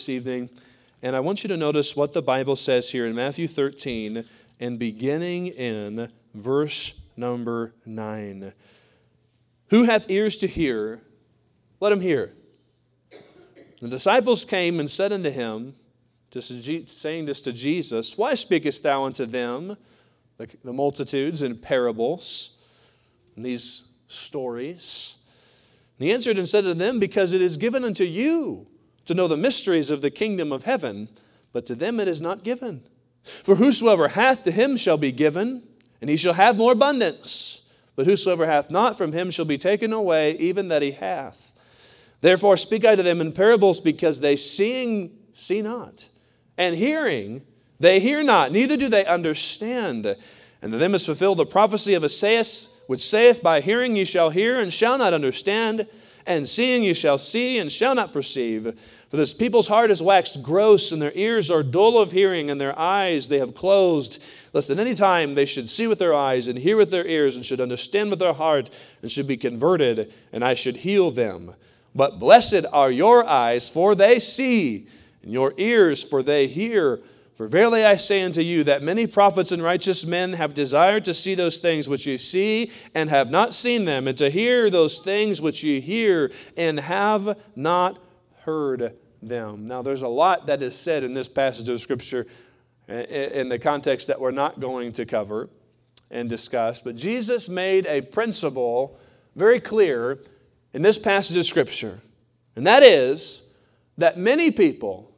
this evening, and I want you to notice what the Bible says here in Matthew 13 and beginning in verse number 9. Who hath ears to hear, let him hear. The disciples came and said unto him, saying this to Jesus, Why speakest thou unto them, the multitudes, in parables, in these stories? And he answered and said to them, Because it is given unto you to know the mysteries of the kingdom of heaven, but to them it is not given. For whosoever hath, to him shall be given, and he shall have more abundance. But whosoever hath not, from him shall be taken away, even that he hath. Therefore speak I to them in parables, because they seeing see not, and hearing they hear not, neither do they understand. And to them is fulfilled the prophecy of Esaias, which saith, By hearing ye shall hear, and shall not understand, and seeing ye shall see, and shall not perceive. For this people's heart is waxed gross, and their ears are dull of hearing, and their eyes they have closed. Lest at any time they should see with their eyes, and hear with their ears, and should understand with their heart, and should be converted, and I should heal them. But blessed are your eyes, for they see, and your ears, for they hear. For verily I say unto you that many prophets and righteous men have desired to see those things which ye see and have not seen them, and to hear those things which ye hear and have not heard them. Now, there's a lot that is said in this passage of Scripture in the context that we're not going to cover and discuss, but Jesus made a principle very clear in this passage of Scripture, and that is that many people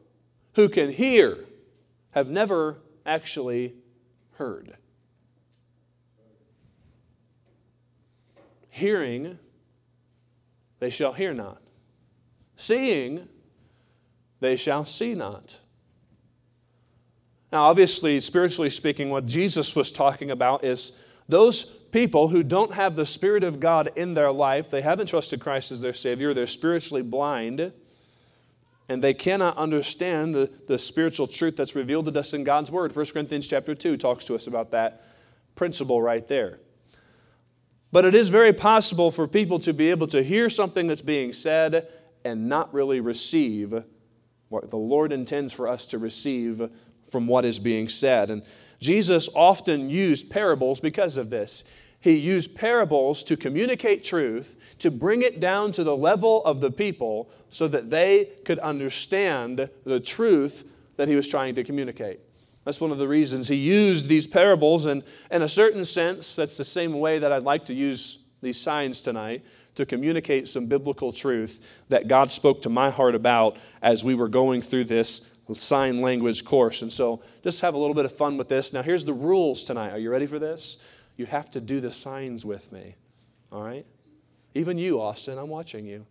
who can hear have never actually heard. Hearing, they shall hear not. Seeing, they shall see not. Now, obviously, spiritually speaking, what Jesus was talking about is those people who don't have the Spirit of God in their life, they haven't trusted Christ as their Savior, they're spiritually blind, and they cannot understand the, the spiritual truth that's revealed to us in God's Word. 1 Corinthians chapter 2 talks to us about that principle right there. But it is very possible for people to be able to hear something that's being said and not really receive what the Lord intends for us to receive from what is being said. And Jesus often used parables because of this. He used parables to communicate truth, to bring it down to the level of the people so that they could understand the truth that he was trying to communicate. That's one of the reasons he used these parables. And in a certain sense, that's the same way that I'd like to use these signs tonight to communicate some biblical truth that God spoke to my heart about as we were going through this sign language course. And so just have a little bit of fun with this. Now, here's the rules tonight. Are you ready for this? You have to do the signs with me. All right? Even you, Austin, I'm watching you.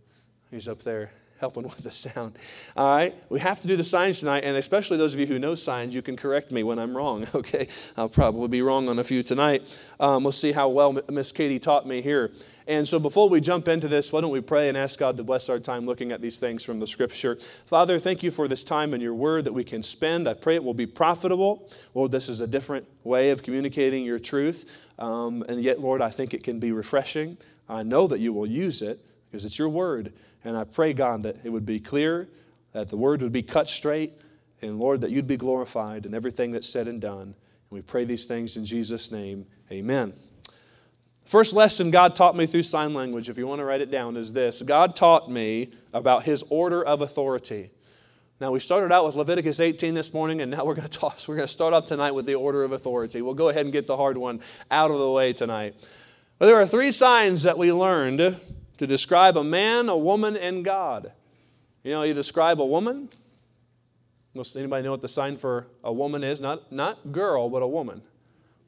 He's up there helping with the sound. All right, we have to do the signs tonight, and especially those of you who know signs, you can correct me when I'm wrong. Okay, I'll probably be wrong on a few tonight. Um, we'll see how well Miss Katie taught me here. And so, before we jump into this, why don't we pray and ask God to bless our time looking at these things from the Scripture? Father, thank you for this time and your word that we can spend. I pray it will be profitable. Lord, this is a different way of communicating your truth, um, and yet, Lord, I think it can be refreshing. I know that you will use it because it's your word. And I pray, God, that it would be clear, that the word would be cut straight, and Lord, that you'd be glorified in everything that's said and done. And we pray these things in Jesus' name. Amen. First lesson God taught me through sign language, if you want to write it down, is this God taught me about his order of authority. Now, we started out with Leviticus 18 this morning, and now we're going to toss. We're going to start off tonight with the order of authority. We'll go ahead and get the hard one out of the way tonight. But there are three signs that we learned to describe a man, a woman, and God. You know, you describe a woman. Does anybody know what the sign for a woman is? Not, not girl, but a woman.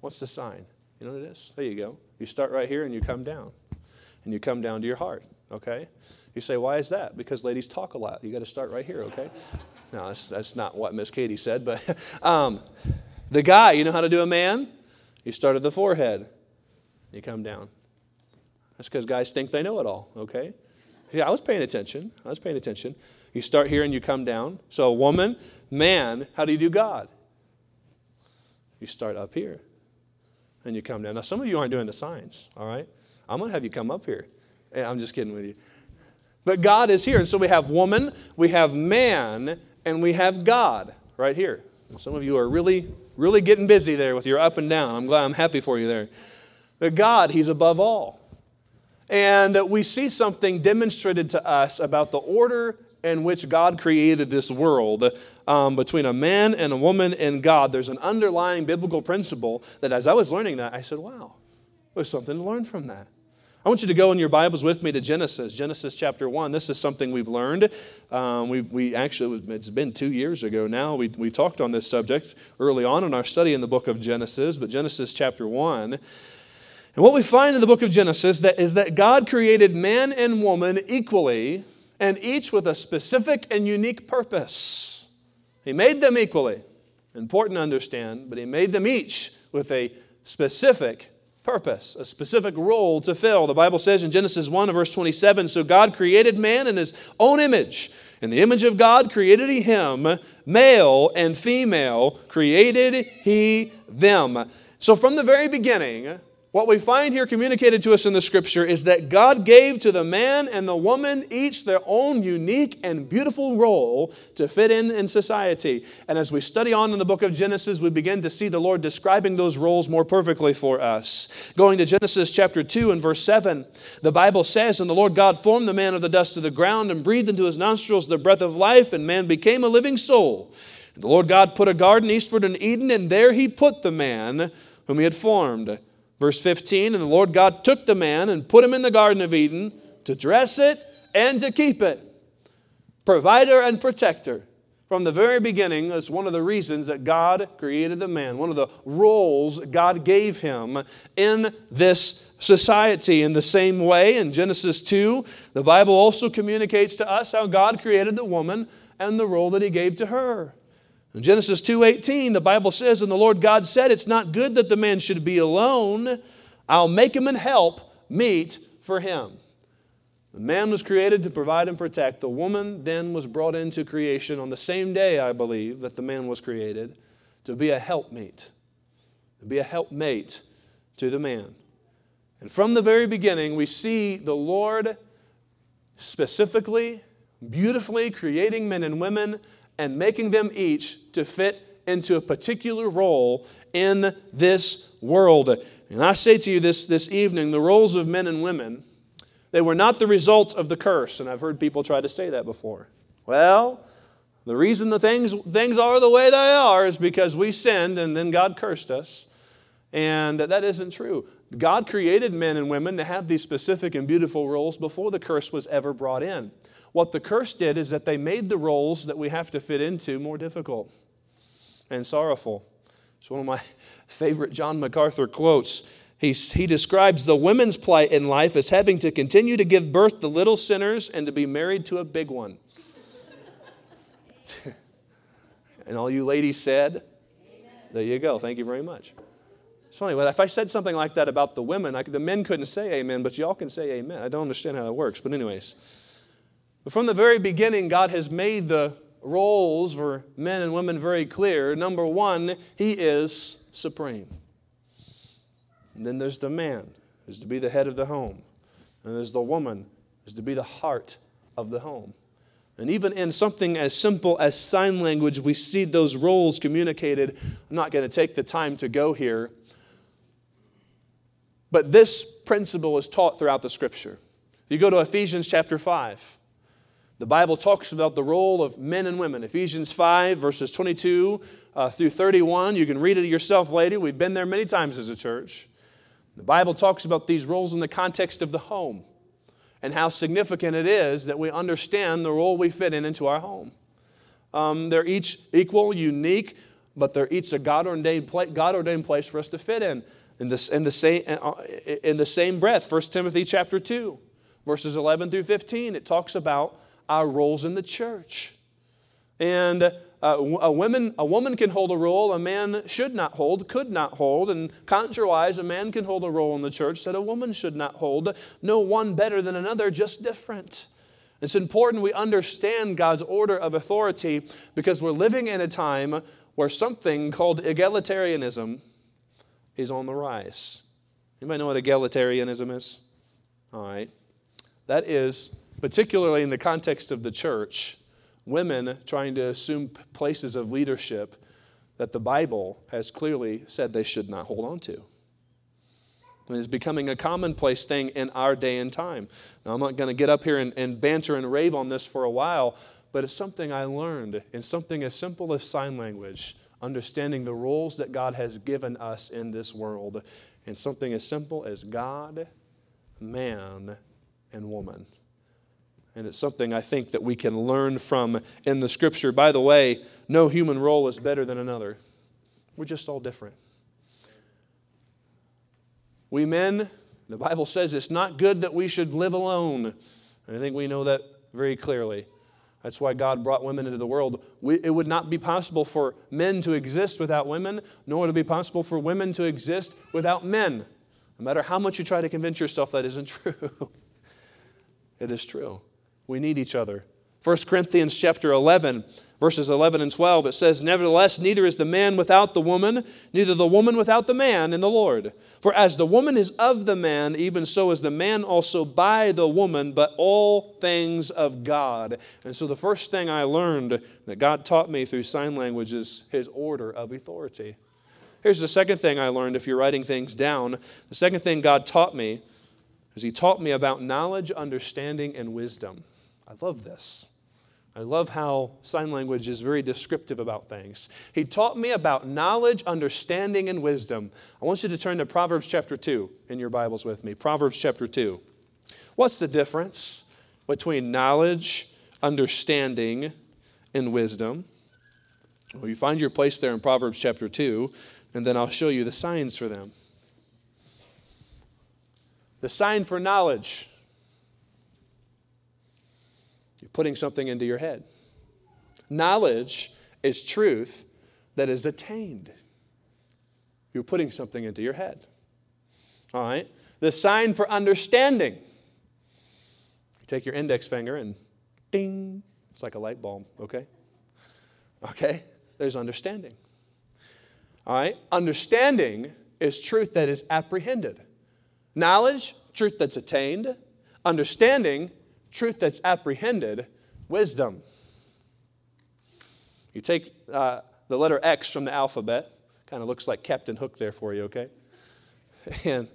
What's the sign? You know what it is? There you go. You start right here and you come down. And you come down to your heart, okay? You say, why is that? Because ladies talk a lot. You got to start right here, okay? No, that's, that's not what Miss Katie said, but um, the guy, you know how to do a man? You start at the forehead, you come down. That's because guys think they know it all, okay? Yeah, I was paying attention. I was paying attention. You start here and you come down. So, woman, man, how do you do God? You start up here and you come down. Now, some of you aren't doing the signs, all right? I'm going to have you come up here. Eh, I'm just kidding with you. But God is here. And so we have woman, we have man, and we have God right here. Some of you are really, really getting busy there with your up and down. I'm glad, I'm happy for you there. But God, He's above all. And we see something demonstrated to us about the order in which God created this world um, between a man and a woman and God. There's an underlying biblical principle that as I was learning that, I said, wow, there's something to learn from that. I want you to go in your Bibles with me to Genesis, Genesis chapter 1. This is something we've learned. Um, we we actually, it's been two years ago now. We, we talked on this subject early on in our study in the book of Genesis, but Genesis chapter 1. And what we find in the book of Genesis that is that God created man and woman equally, and each with a specific and unique purpose. He made them equally. Important to understand, but He made them each with a specific purpose, a specific role to fill. The Bible says in Genesis 1 verse 27 So God created man in his own image. In the image of God created he him, male and female created he them. So from the very beginning, what we find here communicated to us in the scripture is that God gave to the man and the woman each their own unique and beautiful role to fit in in society. And as we study on in the book of Genesis, we begin to see the Lord describing those roles more perfectly for us. Going to Genesis chapter 2 and verse 7, the Bible says, And the Lord God formed the man of the dust of the ground and breathed into his nostrils the breath of life, and man became a living soul. And the Lord God put a garden eastward in Eden, and there he put the man whom he had formed. Verse 15 And the Lord God took the man and put him in the Garden of Eden to dress it and to keep it. Provider and protector. From the very beginning, is one of the reasons that God created the man, one of the roles God gave him in this society. In the same way, in Genesis 2, the Bible also communicates to us how God created the woman and the role that he gave to her. In Genesis 2:18, the Bible says, "And the Lord God said, It's not good that the man should be alone. I'll make him and help meet for him." The man was created to provide and protect. The woman then was brought into creation on the same day, I believe, that the man was created, to be a helpmate, to be a helpmate to the man. And from the very beginning, we see the Lord specifically, beautifully creating men and women and making them each to fit into a particular role in this world. And I say to you this, this evening the roles of men and women, they were not the result of the curse. And I've heard people try to say that before. Well, the reason the things, things are the way they are is because we sinned and then God cursed us. And that isn't true. God created men and women to have these specific and beautiful roles before the curse was ever brought in. What the curse did is that they made the roles that we have to fit into more difficult and sorrowful. It's one of my favorite John MacArthur quotes. He, he describes the women's plight in life as having to continue to give birth to little sinners and to be married to a big one. and all you ladies said, Amen. There you go. Thank you very much. It's funny, but if I said something like that about the women, I, the men couldn't say amen, but y'all can say amen. I don't understand how that works, but, anyways. But from the very beginning, God has made the roles for men and women very clear. Number one, He is supreme. And then there's the man, who's to be the head of the home. And there's the woman, who's to be the heart of the home. And even in something as simple as sign language, we see those roles communicated. I'm not going to take the time to go here. But this principle is taught throughout the scripture. If you go to Ephesians chapter 5, the Bible talks about the role of men and women. Ephesians 5, verses 22 uh, through 31. You can read it yourself lady. We've been there many times as a church. The Bible talks about these roles in the context of the home and how significant it is that we understand the role we fit in into our home. Um, they're each equal, unique, but they're each a God ordained, place for us to fit in. In, this, in, the same, uh, in the same breath, 1 Timothy chapter 2, verses 11 through 15, it talks about our roles in the church. And uh, a, woman, a woman can hold a role a man should not hold, could not hold. And contrariwise, a man can hold a role in the church that a woman should not hold. No one better than another, just different. It's important we understand God's order of authority because we're living in a time where something called egalitarianism is on the rise. Anybody know what egalitarianism is? All right. That is particularly in the context of the church, women trying to assume places of leadership that the Bible has clearly said they should not hold on to. And it's becoming a commonplace thing in our day and time. Now, I'm not going to get up here and, and banter and rave on this for a while, but it's something I learned in something as simple as sign language, understanding the roles that God has given us in this world, and something as simple as God, man, and woman. And it's something I think that we can learn from in the scripture. By the way, no human role is better than another. We're just all different. We men, the Bible says it's not good that we should live alone. And I think we know that very clearly. That's why God brought women into the world. We, it would not be possible for men to exist without women, nor would it be possible for women to exist without men. No matter how much you try to convince yourself that isn't true, it is true. We need each other. 1 Corinthians chapter 11, verses 11 and 12, it says, Nevertheless, neither is the man without the woman, neither the woman without the man in the Lord. For as the woman is of the man, even so is the man also by the woman, but all things of God. And so the first thing I learned that God taught me through sign language is his order of authority. Here's the second thing I learned if you're writing things down. The second thing God taught me is he taught me about knowledge, understanding, and wisdom. I love this. I love how sign language is very descriptive about things. He taught me about knowledge, understanding, and wisdom. I want you to turn to Proverbs chapter 2 in your Bibles with me. Proverbs chapter 2. What's the difference between knowledge, understanding, and wisdom? Well, you find your place there in Proverbs chapter 2, and then I'll show you the signs for them. The sign for knowledge you're putting something into your head. Knowledge is truth that is attained. You're putting something into your head. All right? The sign for understanding. You take your index finger and ding, it's like a light bulb, okay? Okay? There's understanding. All right? Understanding is truth that is apprehended. Knowledge, truth that's attained. Understanding, truth that's apprehended, wisdom. You take uh, the letter X from the alphabet, kind of looks like Captain Hook there for you, okay? And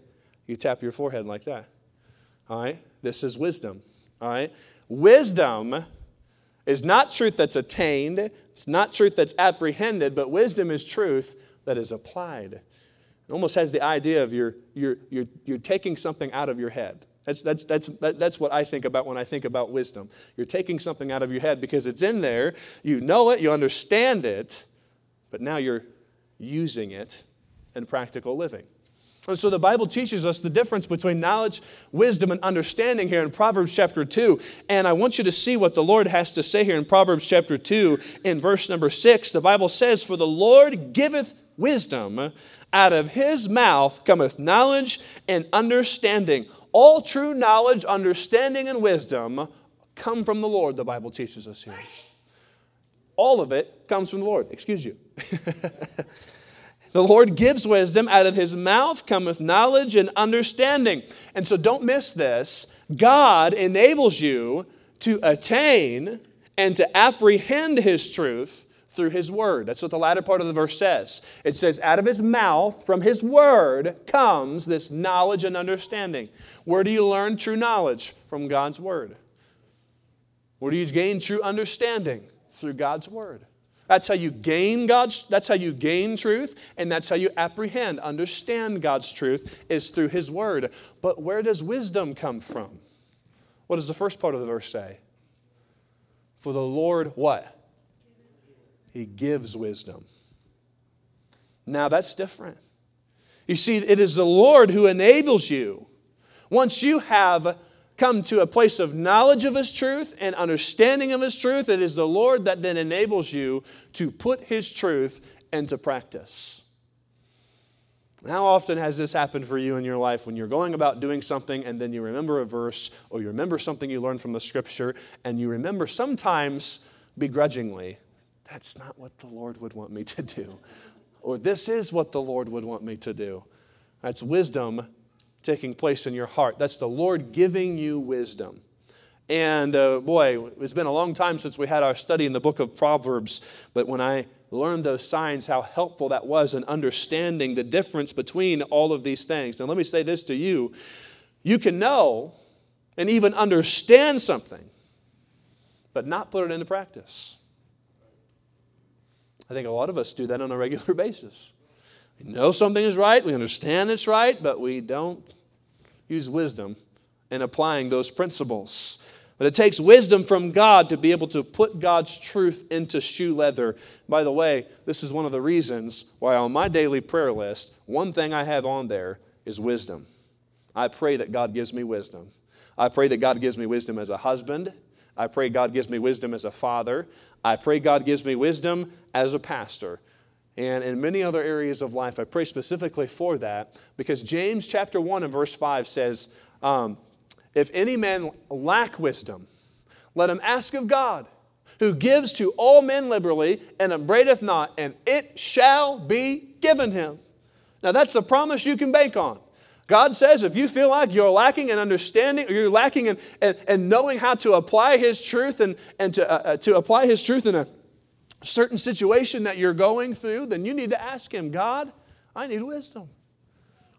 you tap your forehead like that. All right? This is wisdom. All right? Wisdom is not truth that's attained, it's not truth that's apprehended, but wisdom is truth that is applied. It almost has the idea of you're, you're, you're, you're taking something out of your head. That's, that's, that's, that's what I think about when I think about wisdom. You're taking something out of your head because it's in there, you know it, you understand it, but now you're using it in practical living. And so the Bible teaches us the difference between knowledge, wisdom, and understanding here in Proverbs chapter 2. And I want you to see what the Lord has to say here in Proverbs chapter 2 in verse number 6. The Bible says, For the Lord giveth wisdom, out of his mouth cometh knowledge and understanding. All true knowledge, understanding, and wisdom come from the Lord, the Bible teaches us here. All of it comes from the Lord. Excuse you. the Lord gives wisdom. Out of his mouth cometh knowledge and understanding. And so don't miss this. God enables you to attain and to apprehend his truth through his word. That's what the latter part of the verse says. It says, out of his mouth, from his word, comes this knowledge and understanding. Where do you learn true knowledge? From God's word. Where do you gain true understanding? Through God's word. That's how you gain God's that's how you gain truth and that's how you apprehend, understand God's truth is through his word. But where does wisdom come from? What does the first part of the verse say? For the Lord what? He gives wisdom. Now that's different. You see, it is the Lord who enables you. Once you have come to a place of knowledge of His truth and understanding of His truth, it is the Lord that then enables you to put His truth into practice. How often has this happened for you in your life when you're going about doing something and then you remember a verse or you remember something you learned from the scripture and you remember sometimes begrudgingly that's not what the Lord would want me to do. Or this is what the Lord would want me to do. That's wisdom taking place in your heart. That's the Lord giving you wisdom. And uh, boy, it's been a long time since we had our study in the book of Proverbs, but when I learned those signs, how helpful that was in understanding the difference between all of these things. And let me say this to you you can know and even understand something, but not put it into practice. I think a lot of us do that on a regular basis. We know something is right, we understand it's right, but we don't use wisdom in applying those principles. But it takes wisdom from God to be able to put God's truth into shoe leather. By the way, this is one of the reasons why on my daily prayer list, one thing I have on there is wisdom. I pray that God gives me wisdom. I pray that God gives me wisdom as a husband. I pray God gives me wisdom as a father. I pray God gives me wisdom as a pastor. And in many other areas of life, I pray specifically for that because James chapter 1 and verse 5 says, um, if any man lack wisdom, let him ask of God, who gives to all men liberally and upbraideth not, and it shall be given him. Now, that's a promise you can bank on. God says if you feel like you're lacking in understanding or you're lacking in, in, in knowing how to apply His truth and, and to, uh, uh, to apply His truth in a certain situation that you're going through, then you need to ask Him, God, I need wisdom.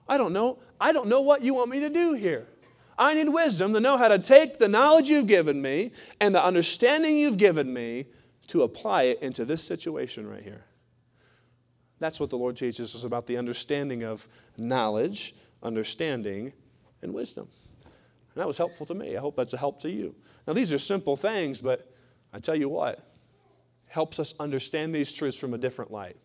I don't know. I don't know what you want me to do here. I need wisdom to know how to take the knowledge you've given me and the understanding you've given me to apply it into this situation right here. That's what the Lord teaches us about the understanding of knowledge, understanding, and wisdom. And that was helpful to me. I hope that's a help to you. Now, these are simple things, but I tell you what, helps us understand these truths from a different light.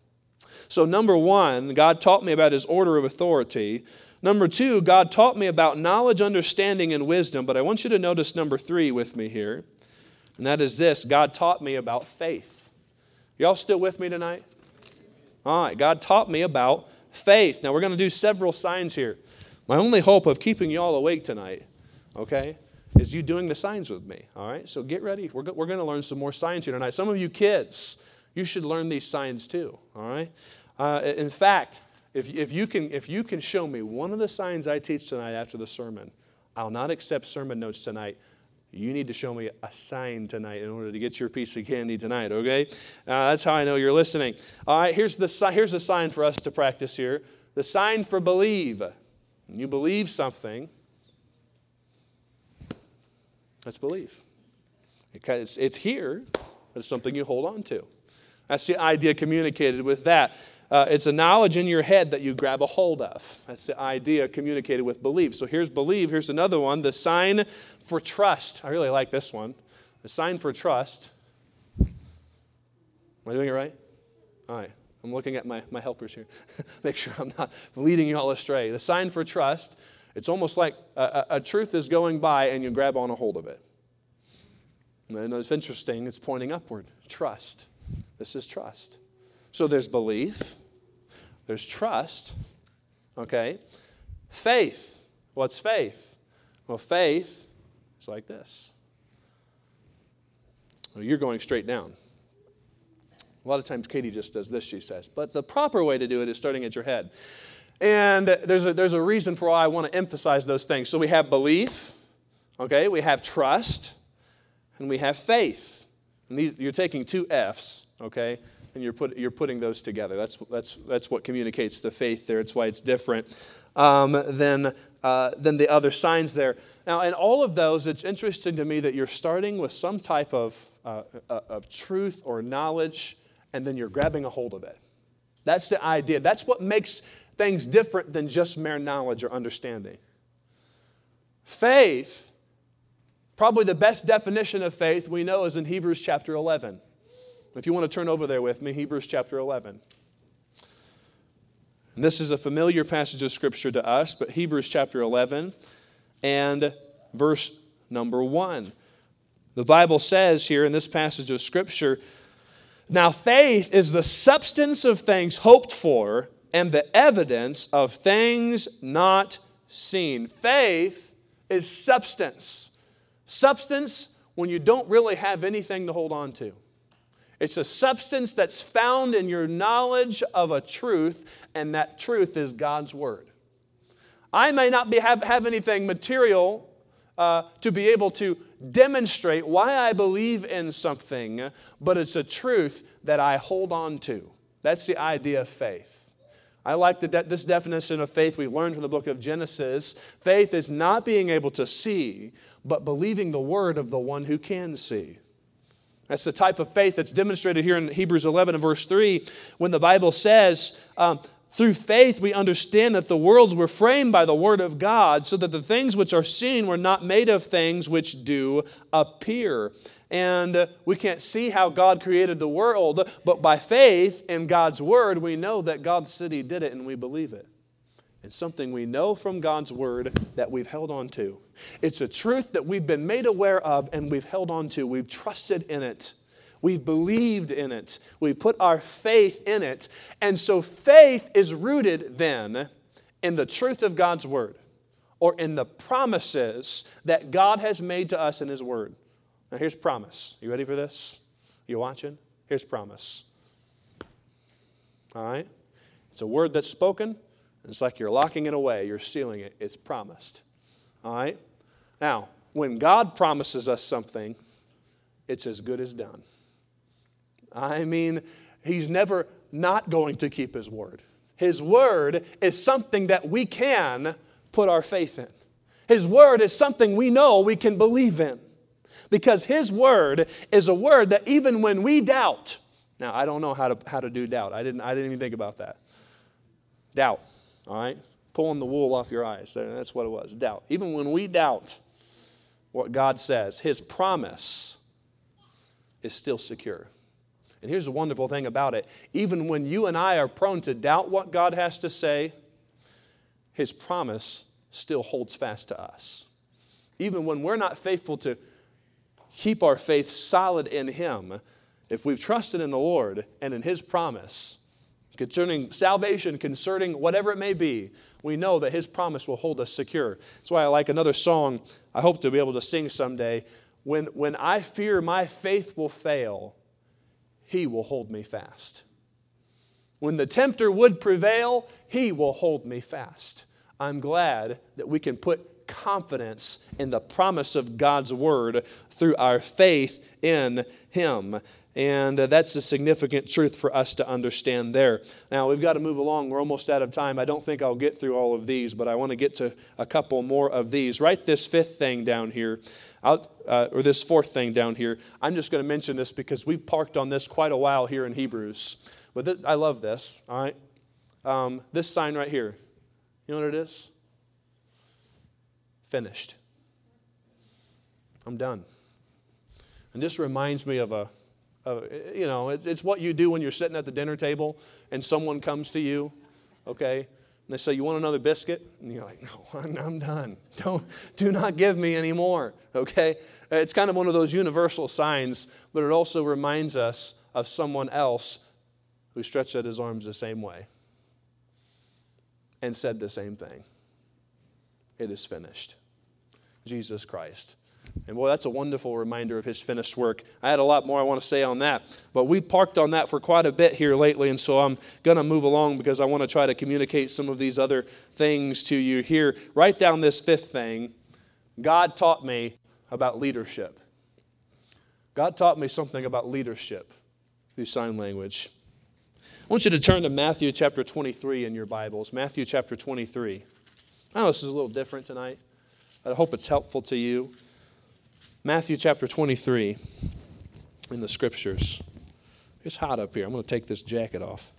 So, number one, God taught me about his order of authority. Number two, God taught me about knowledge, understanding, and wisdom. But I want you to notice number three with me here. And that is this God taught me about faith. Y'all still with me tonight? All right, God taught me about faith. Now we're going to do several signs here. My only hope of keeping y'all awake tonight, okay, is you doing the signs with me. All right, so get ready. We're, we're going to learn some more signs here tonight. Some of you kids, you should learn these signs too. All right. Uh, in fact, if, if, you can, if you can show me one of the signs I teach tonight after the sermon, I'll not accept sermon notes tonight. You need to show me a sign tonight in order to get your piece of candy tonight, okay? Uh, that's how I know you're listening. All right, here's the, here's a sign for us to practice here the sign for believe. When you believe something, that's belief. It's, it's here, but it's something you hold on to. That's the idea communicated with that. Uh, it's a knowledge in your head that you grab a hold of. That's the idea communicated with belief. So here's believe. Here's another one the sign for trust. I really like this one. The sign for trust. Am I doing it right? All right. I'm looking at my, my helpers here. Make sure I'm not leading you all astray. The sign for trust, it's almost like a, a, a truth is going by and you grab on a hold of it. And it's interesting, it's pointing upward. Trust. This is trust. So there's belief, there's trust, okay? Faith. What's faith? Well, faith is like this. Well, you're going straight down. A lot of times Katie just does this, she says. But the proper way to do it is starting at your head. And there's a, there's a reason for why I want to emphasize those things. So we have belief, okay? We have trust, and we have faith. And these, you're taking two F's, okay? and you're, put, you're putting those together. That's, that's, that's what communicates the faith there. It's why it's different um, than, uh, than the other signs there. Now, in all of those, it's interesting to me that you're starting with some type of, uh, uh, of truth or knowledge, and then you're grabbing a hold of it. That's the idea. That's what makes things different than just mere knowledge or understanding. Faith, probably the best definition of faith we know is in Hebrews chapter 11. If you want to turn over there with me, Hebrews chapter 11. And this is a familiar passage of Scripture to us, but Hebrews chapter 11 and verse number 1. The Bible says here in this passage of Scripture, now faith is the substance of things hoped for and the evidence of things not seen. Faith is substance. Substance when you don't really have anything to hold on to. It's a substance that's found in your knowledge of a truth, and that truth is God's Word. I may not be, have, have anything material uh, to be able to demonstrate why I believe in something, but it's a truth that I hold on to. That's the idea of faith. I like de- this definition of faith we learned from the book of Genesis. Faith is not being able to see, but believing the word of the one who can see. That's the type of faith that's demonstrated here in Hebrews 11 and verse 3 when the Bible says, um, through faith, we understand that the worlds were framed by the Word of God, so that the things which are seen were not made of things which do appear. And we can't see how God created the world, but by faith in God's Word, we know that God's city did it and we believe it. It's something we know from God's Word that we've held on to. It's a truth that we've been made aware of and we've held on to. We've trusted in it. We've believed in it. We've put our faith in it. And so faith is rooted then in the truth of God's word or in the promises that God has made to us in his word. Now here's promise. You ready for this? You watching? Here's promise. All right? It's a word that's spoken. It's like you're locking it away, you're sealing it. It's promised. All right? Now, when God promises us something, it's as good as done. I mean, he's never not going to keep his word. His word is something that we can put our faith in. His word is something we know we can believe in. Because his word is a word that even when we doubt, now I don't know how to, how to do doubt. I didn't, I didn't even think about that. Doubt, all right? Pulling the wool off your eyes. That's what it was. Doubt. Even when we doubt what God says, his promise is still secure. And here's the wonderful thing about it even when you and I are prone to doubt what God has to say, His promise still holds fast to us. Even when we're not faithful to keep our faith solid in Him, if we've trusted in the Lord and in His promise concerning salvation, concerning whatever it may be, we know that His promise will hold us secure. That's why I like another song I hope to be able to sing someday. When, when I fear my faith will fail, he will hold me fast. When the tempter would prevail, he will hold me fast. I'm glad that we can put confidence in the promise of God's word through our faith in him. And uh, that's a significant truth for us to understand there. Now, we've got to move along. We're almost out of time. I don't think I'll get through all of these, but I want to get to a couple more of these. Write this fifth thing down here uh, or this fourth thing down here. I'm just going to mention this because we've parked on this quite a while here in Hebrews. But th- I love this, all right? Um, this sign right here. You know what it is? Finished. I'm done. And this reminds me of a, of, eh, eh, you know, it's, it's what you do when you're sitting at the dinner table and someone comes to you, okay? And they say, You want another biscuit? And you're like, No, I'm done. Don't, do not give me any more. Okay? Eh, it's kind of one of those universal signs, but it also reminds us of someone else who stretched out his arms the same way and said the same thing. It is finished. Jesus Christ. And boy, that's a wonderful reminder of his finished work. I had a lot more I want to say on that, but we parked on that for quite a bit here lately, and so I'm going to move along because I want to try to communicate some of these other things to you here. Write down this fifth thing God taught me about leadership. God taught me something about leadership through sign language. I want you to turn to Matthew chapter 23 in your Bibles. Matthew chapter 23. I know this is a little different tonight. I hope it's helpful to you. Matthew chapter 23 in the scriptures. It's hot up here. I'm going to take this jacket off.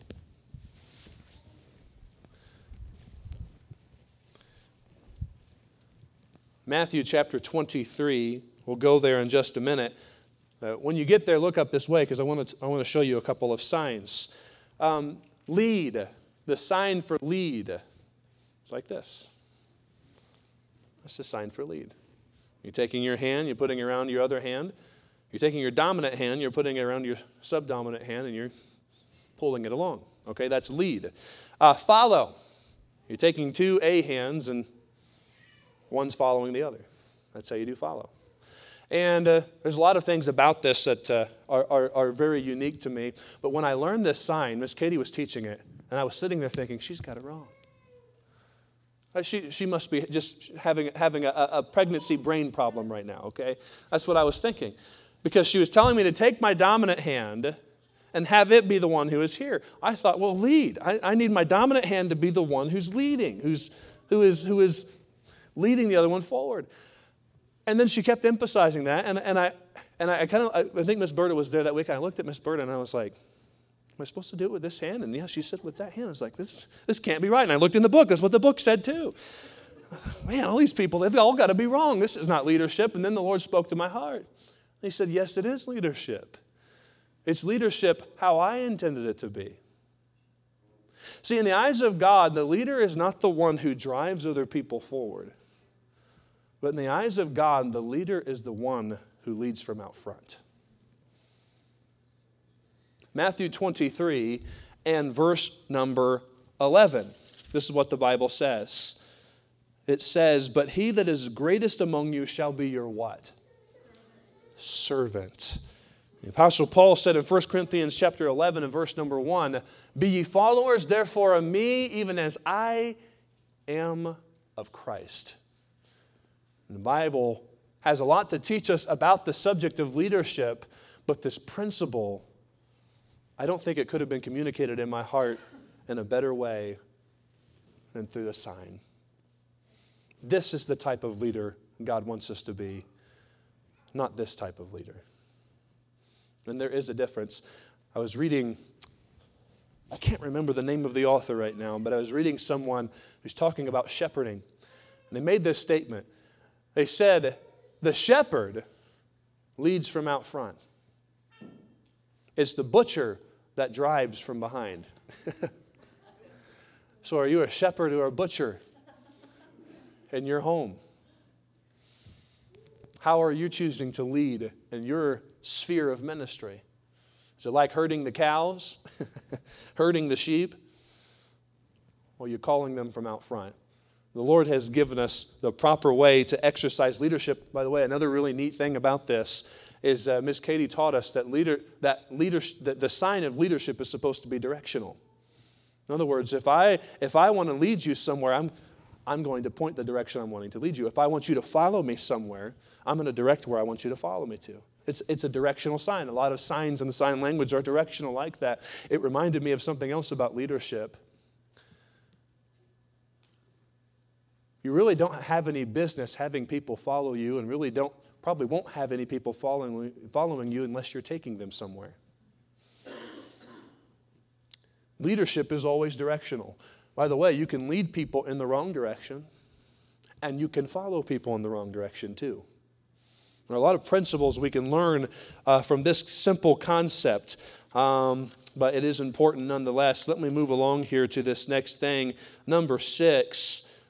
Matthew chapter 23. We'll go there in just a minute. Uh, when you get there, look up this way because I, want to, I want to show you a couple of signs. Um, lead, the sign for lead. It's like this. That's the sign for lead. You're taking your hand, you're putting it around your other hand. You're taking your dominant hand, you're putting it around your subdominant hand, and you're pulling it along. Okay, that's lead. Uh, follow. You're taking two A hands, and one's following the other. That's how you do follow. And uh, there's a lot of things about this that uh, are, are, are, very unique to me. But when I learned this sign, Miss Katie was teaching it, and I was sitting there thinking, she's got it wrong. Uh, she, she must be just having, having a, a pregnancy brain problem right now, okay? That's what I was thinking. Because she was telling me to take my dominant hand and have it be the one who is here. I thought, well, lead. I, I need my dominant hand to be the one who's leading, who's, who, is, who is leading the other one forward. And then she kept emphasizing that. And, and I, and I, kind of, I think Miss Berta was there that week. I looked at Miss Berta and I was like, Am I supposed to do it with this hand? And yeah, she said with that hand. I was like, this, this can't be right. And I looked in the book. That's what the book said too. Man, all these people, they've all got to be wrong. This is not leadership. And then the Lord spoke to my heart. He said, Yes, it is leadership. It's leadership how I intended it to be. See, in the eyes of God, the leader is not the one who drives other people forward. But in the eyes of God, the leader is the one who leads from out front. Matthew 23 and verse number 11. This is what the Bible says. It says, But he that is greatest among you shall be your what? Servant. The Apostle Paul said in 1 Corinthians chapter 11 and verse number 1, Be ye followers therefore of me, even as I am of Christ. And the Bible has a lot to teach us about the subject of leadership, but this principle I don't think it could have been communicated in my heart in a better way than through a sign. This is the type of leader God wants us to be, not this type of leader. And there is a difference. I was reading, I can't remember the name of the author right now, but I was reading someone who's talking about shepherding. And they made this statement. They said, The shepherd leads from out front. It's the butcher that drives from behind. so, are you a shepherd or a butcher in your home? How are you choosing to lead in your sphere of ministry? Is it like herding the cows, herding the sheep? Or are you calling them from out front? The Lord has given us the proper way to exercise leadership. By the way, another really neat thing about this is uh, Miss Katie taught us that leader that leader that the sign of leadership is supposed to be directional. In other words, if I if I want to lead you somewhere, I'm I'm going to point the direction I'm wanting to lead you. If I want you to follow me somewhere, I'm going to direct where I want you to follow me to. It's, it's a directional sign. A lot of signs in the sign language are directional like that. It reminded me of something else about leadership. You really don't have any business having people follow you and really don't probably won't have any people following, following you unless you're taking them somewhere. Leadership is always directional. By the way, you can lead people in the wrong direction, and you can follow people in the wrong direction too. There are a lot of principles we can learn uh, from this simple concept, um, but it is important nonetheless. Let me move along here to this next thing. Number six,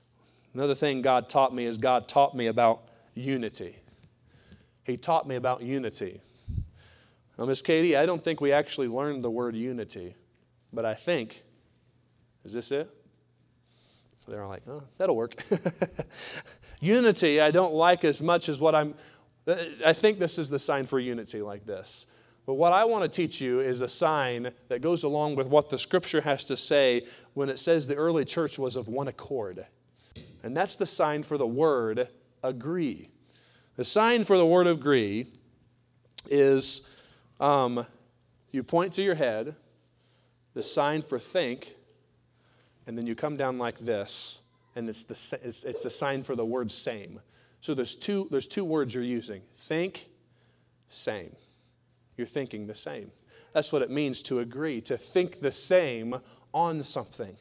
another thing God taught me is God taught me about unity he taught me about unity. Now, Miss Katie, I don't think we actually learned the word unity, but I think, is this it? So they're like, oh, that'll work. unity, I don't like as much as what I'm, I think this is the sign for unity like this. But what I want to teach you is a sign that goes along with what the scripture has to say when it says the early church was of one accord. And that's the sign for the word agree. The sign for the word of agree is um, you point to your head, the sign for think, and then you come down like this, and it's the, it's, it's the sign for the word same. So there's two, there's two words you're using think, same. You're thinking the same. That's what it means to agree, to think the same on something.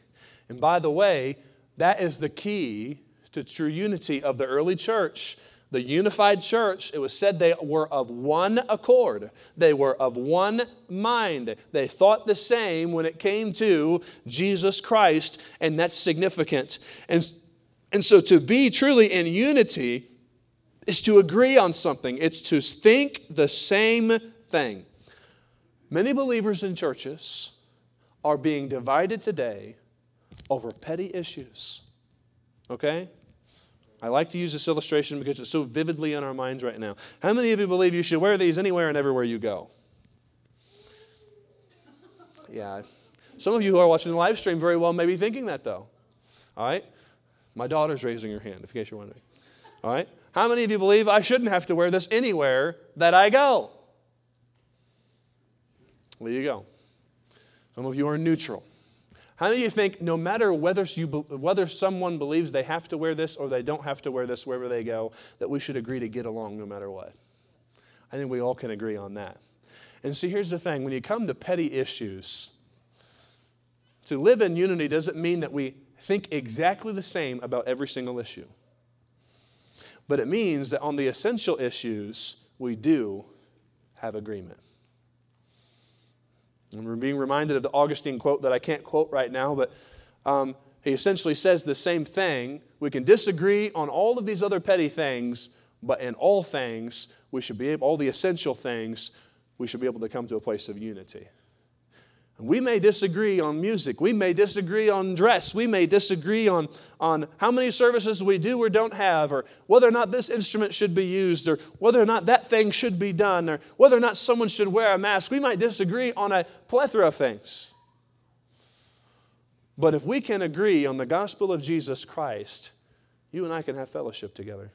And by the way, that is the key to true unity of the early church the unified church, it was said they were of one accord. They were of one mind. They thought the same when it came to Jesus Christ, and that's significant. And, and so to be truly in unity is to agree on something, it's to think the same thing. Many believers in churches are being divided today over petty issues. Okay? I like to use this illustration because it's so vividly in our minds right now. How many of you believe you should wear these anywhere and everywhere you go? Yeah. Some of you who are watching the live stream very well may be thinking that, though. All right? My daughter's raising her hand, in case you're wondering. All right? How many of you believe I shouldn't have to wear this anywhere that I go? There you go. Some of you are neutral. How many of you think no matter whether, you, whether someone believes they have to wear this or they don't have to wear this wherever they go, that we should agree to get along no matter what? I think we all can agree on that. And see, here's the thing when you come to petty issues, to live in unity doesn't mean that we think exactly the same about every single issue. But it means that on the essential issues, we do have agreement. And we're being reminded of the Augustine quote that I can't quote right now, but um, he essentially says the same thing. We can disagree on all of these other petty things, but in all things, we should be able, all the essential things, we should be able to come to a place of unity. We may disagree on music. We may disagree on dress. We may disagree on, on how many services we do or don't have, or whether or not this instrument should be used, or whether or not that thing should be done, or whether or not someone should wear a mask. We might disagree on a plethora of things. But if we can agree on the gospel of Jesus Christ, you and I can have fellowship together.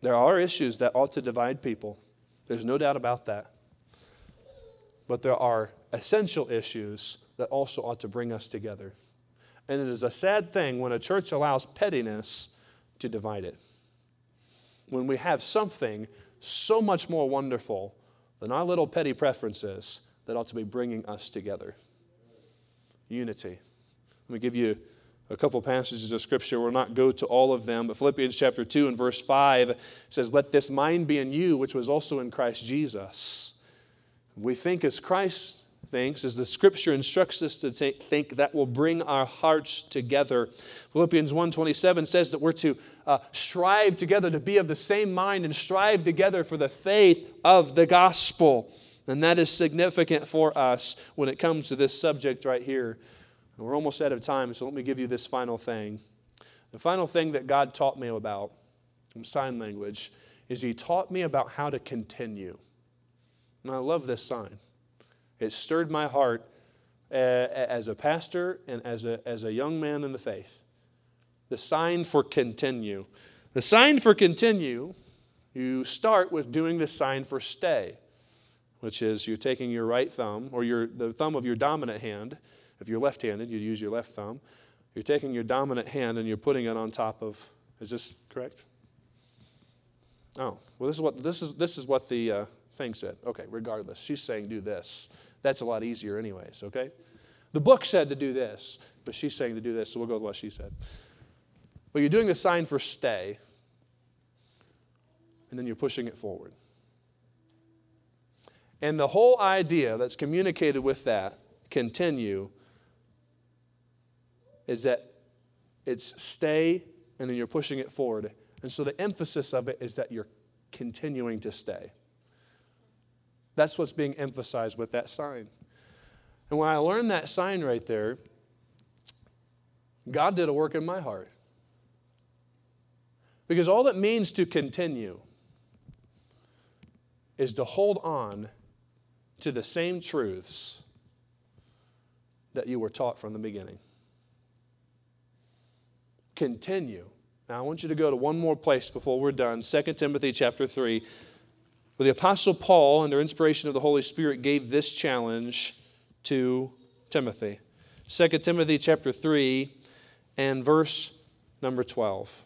There are issues that ought to divide people. There's no doubt about that but there are essential issues that also ought to bring us together. And it is a sad thing when a church allows pettiness to divide it. When we have something so much more wonderful than our little petty preferences that ought to be bringing us together. Unity. Let me give you a couple passages of scripture. We'll not go to all of them, but Philippians chapter 2 and verse 5 says, Let this mind be in you, which was also in Christ Jesus we think as Christ thinks, as the scripture instructs us to think, that will bring our hearts together. Philippians 1.27 says that we're to uh, strive together to be of the same mind and strive together for the faith of the gospel. And that is significant for us when it comes to this subject right here. And we're almost out of time, so let me give you this final thing. The final thing that God taught me about sign language is He taught me about how to continue. And I love this sign. It stirred my heart uh, as a pastor and as a, as a young man in the faith. The sign for continue. The sign for continue, you start with doing the sign for stay, which is you're taking your right thumb or your, the thumb of your dominant hand. If you're left handed, you'd use your left thumb. You're taking your dominant hand and you're putting it on top of, is this correct? Oh, well, this is what, this is, this is what the, uh, thing said. Okay, regardless. She's saying do this. That's a lot easier, anyways, okay? The book said to do this, but she's saying to do this, so we'll go with what she said. But you're doing the sign for stay, and then you're pushing it forward. And the whole idea that's communicated with that, continue, is that it's stay and then you're pushing it forward. And so the emphasis of it is that you're continuing to stay. That's what's being emphasized with that sign. And when I learned that sign right there, God did a work in my heart. Because all it means to continue is to hold on to the same truths that you were taught from the beginning. Continue. Now I want you to go to one more place before we're done. 2 Timothy chapter 3 the Apostle Paul, under inspiration of the Holy Spirit, gave this challenge to Timothy. 2 Timothy chapter 3 and verse number 12.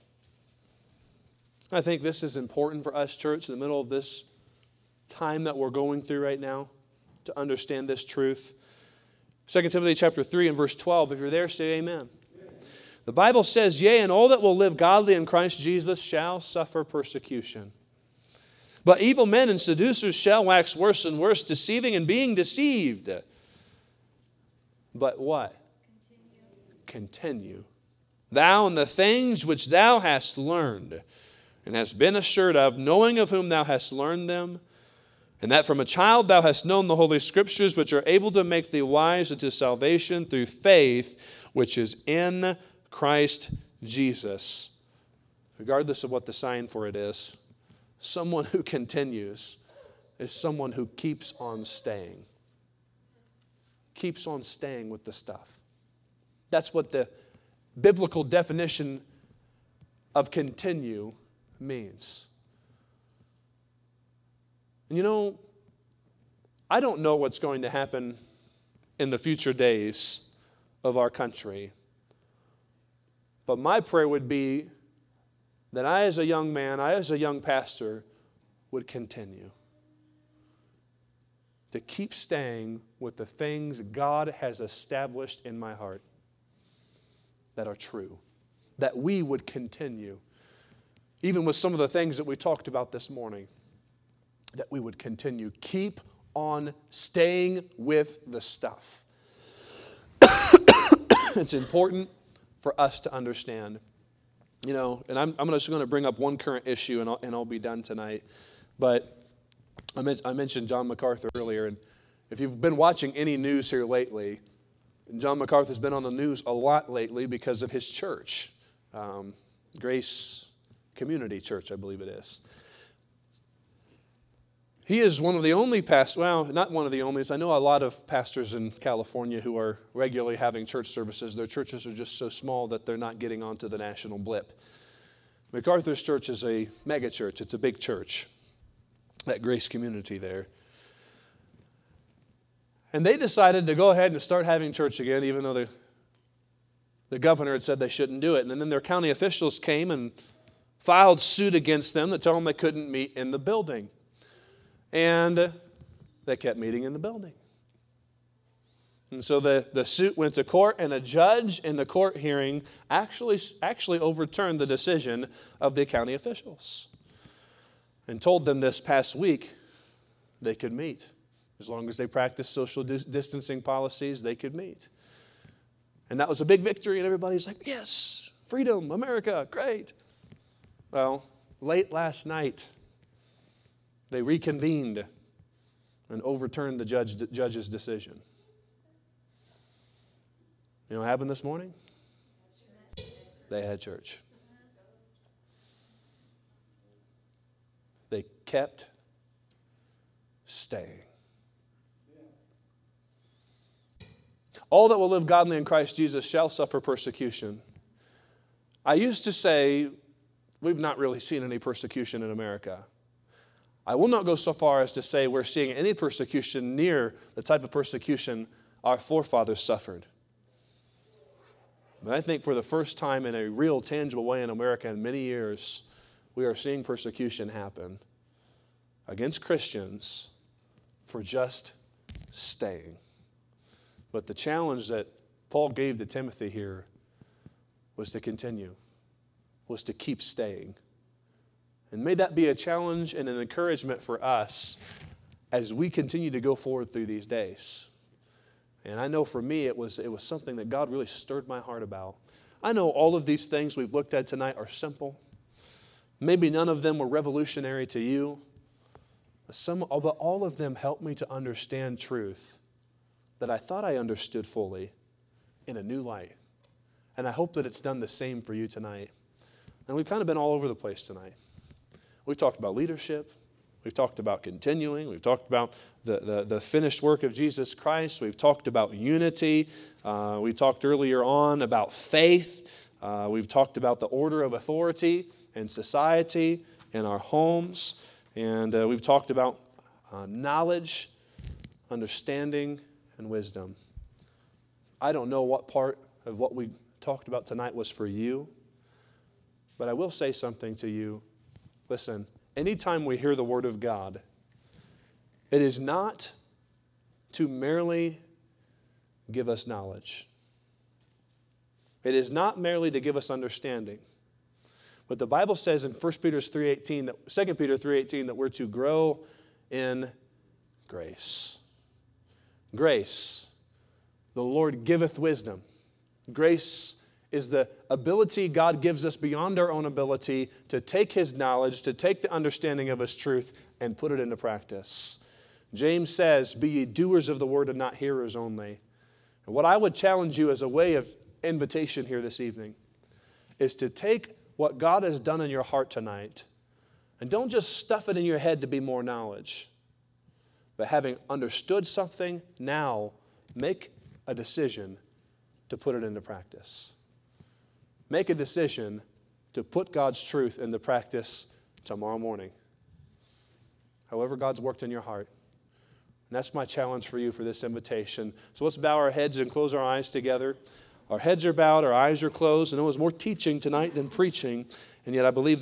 I think this is important for us, church, in the middle of this time that we're going through right now to understand this truth. 2 Timothy chapter 3 and verse 12. If you're there, say amen. The Bible says, Yea, and all that will live godly in Christ Jesus shall suffer persecution. But evil men and seducers shall wax worse and worse, deceiving and being deceived. But what? Continue. Continue. Thou and the things which thou hast learned and hast been assured of, knowing of whom thou hast learned them, and that from a child thou hast known the Holy Scriptures, which are able to make thee wise unto salvation through faith, which is in Christ Jesus. Regardless of what the sign for it is, Someone who continues is someone who keeps on staying. Keeps on staying with the stuff. That's what the biblical definition of continue means. And you know, I don't know what's going to happen in the future days of our country. But my prayer would be that I, as a young man, I, as a young pastor, would continue to keep staying with the things God has established in my heart that are true, that we would continue, even with some of the things that we talked about this morning, that we would continue. Keep on staying with the stuff. it's important for us to understand. You know, and I'm, I'm just going to bring up one current issue and I'll, and I'll be done tonight. But I, men- I mentioned John MacArthur earlier, and if you've been watching any news here lately, John MacArthur's been on the news a lot lately because of his church, um, Grace Community Church, I believe it is. He is one of the only pastors, well, not one of the only. I know a lot of pastors in California who are regularly having church services. Their churches are just so small that they're not getting onto the national blip. MacArthur's church is a mega church, it's a big church, that grace community there. And they decided to go ahead and start having church again, even though the, the governor had said they shouldn't do it. And then their county officials came and filed suit against them to tell them they couldn't meet in the building. And they kept meeting in the building. And so the, the suit went to court, and a judge in the court hearing actually, actually overturned the decision of the county officials and told them this past week they could meet. As long as they practiced social distancing policies, they could meet. And that was a big victory, and everybody's like, yes, freedom, America, great. Well, late last night, they reconvened and overturned the judge, judge's decision. You know what happened this morning? They had church. They kept staying. All that will live godly in Christ Jesus shall suffer persecution. I used to say, we've not really seen any persecution in America. I will not go so far as to say we're seeing any persecution near the type of persecution our forefathers suffered. But I think for the first time in a real, tangible way in America in many years, we are seeing persecution happen against Christians for just staying. But the challenge that Paul gave to Timothy here was to continue, was to keep staying. And may that be a challenge and an encouragement for us as we continue to go forward through these days. And I know for me, it was, it was something that God really stirred my heart about. I know all of these things we've looked at tonight are simple. Maybe none of them were revolutionary to you, but, some, but all of them helped me to understand truth that I thought I understood fully in a new light. And I hope that it's done the same for you tonight. And we've kind of been all over the place tonight. We've talked about leadership. We've talked about continuing. We've talked about the, the, the finished work of Jesus Christ. We've talked about unity. Uh, we talked earlier on about faith. Uh, we've talked about the order of authority in society, in our homes. And uh, we've talked about uh, knowledge, understanding, and wisdom. I don't know what part of what we talked about tonight was for you, but I will say something to you Listen, anytime we hear the Word of God, it is not to merely give us knowledge. It is not merely to give us understanding. But the Bible says in 1 Peter 3:18 that 2 Peter 3:18 that we're to grow in grace. Grace. The Lord giveth wisdom. Grace is the ability God gives us beyond our own ability to take His knowledge, to take the understanding of His truth, and put it into practice. James says, Be ye doers of the word and not hearers only. And what I would challenge you as a way of invitation here this evening is to take what God has done in your heart tonight and don't just stuff it in your head to be more knowledge, but having understood something, now make a decision to put it into practice. Make a decision to put God's truth into practice tomorrow morning. However, God's worked in your heart. And that's my challenge for you for this invitation. So let's bow our heads and close our eyes together. Our heads are bowed, our eyes are closed. Know it was more teaching tonight than preaching, and yet I believe there's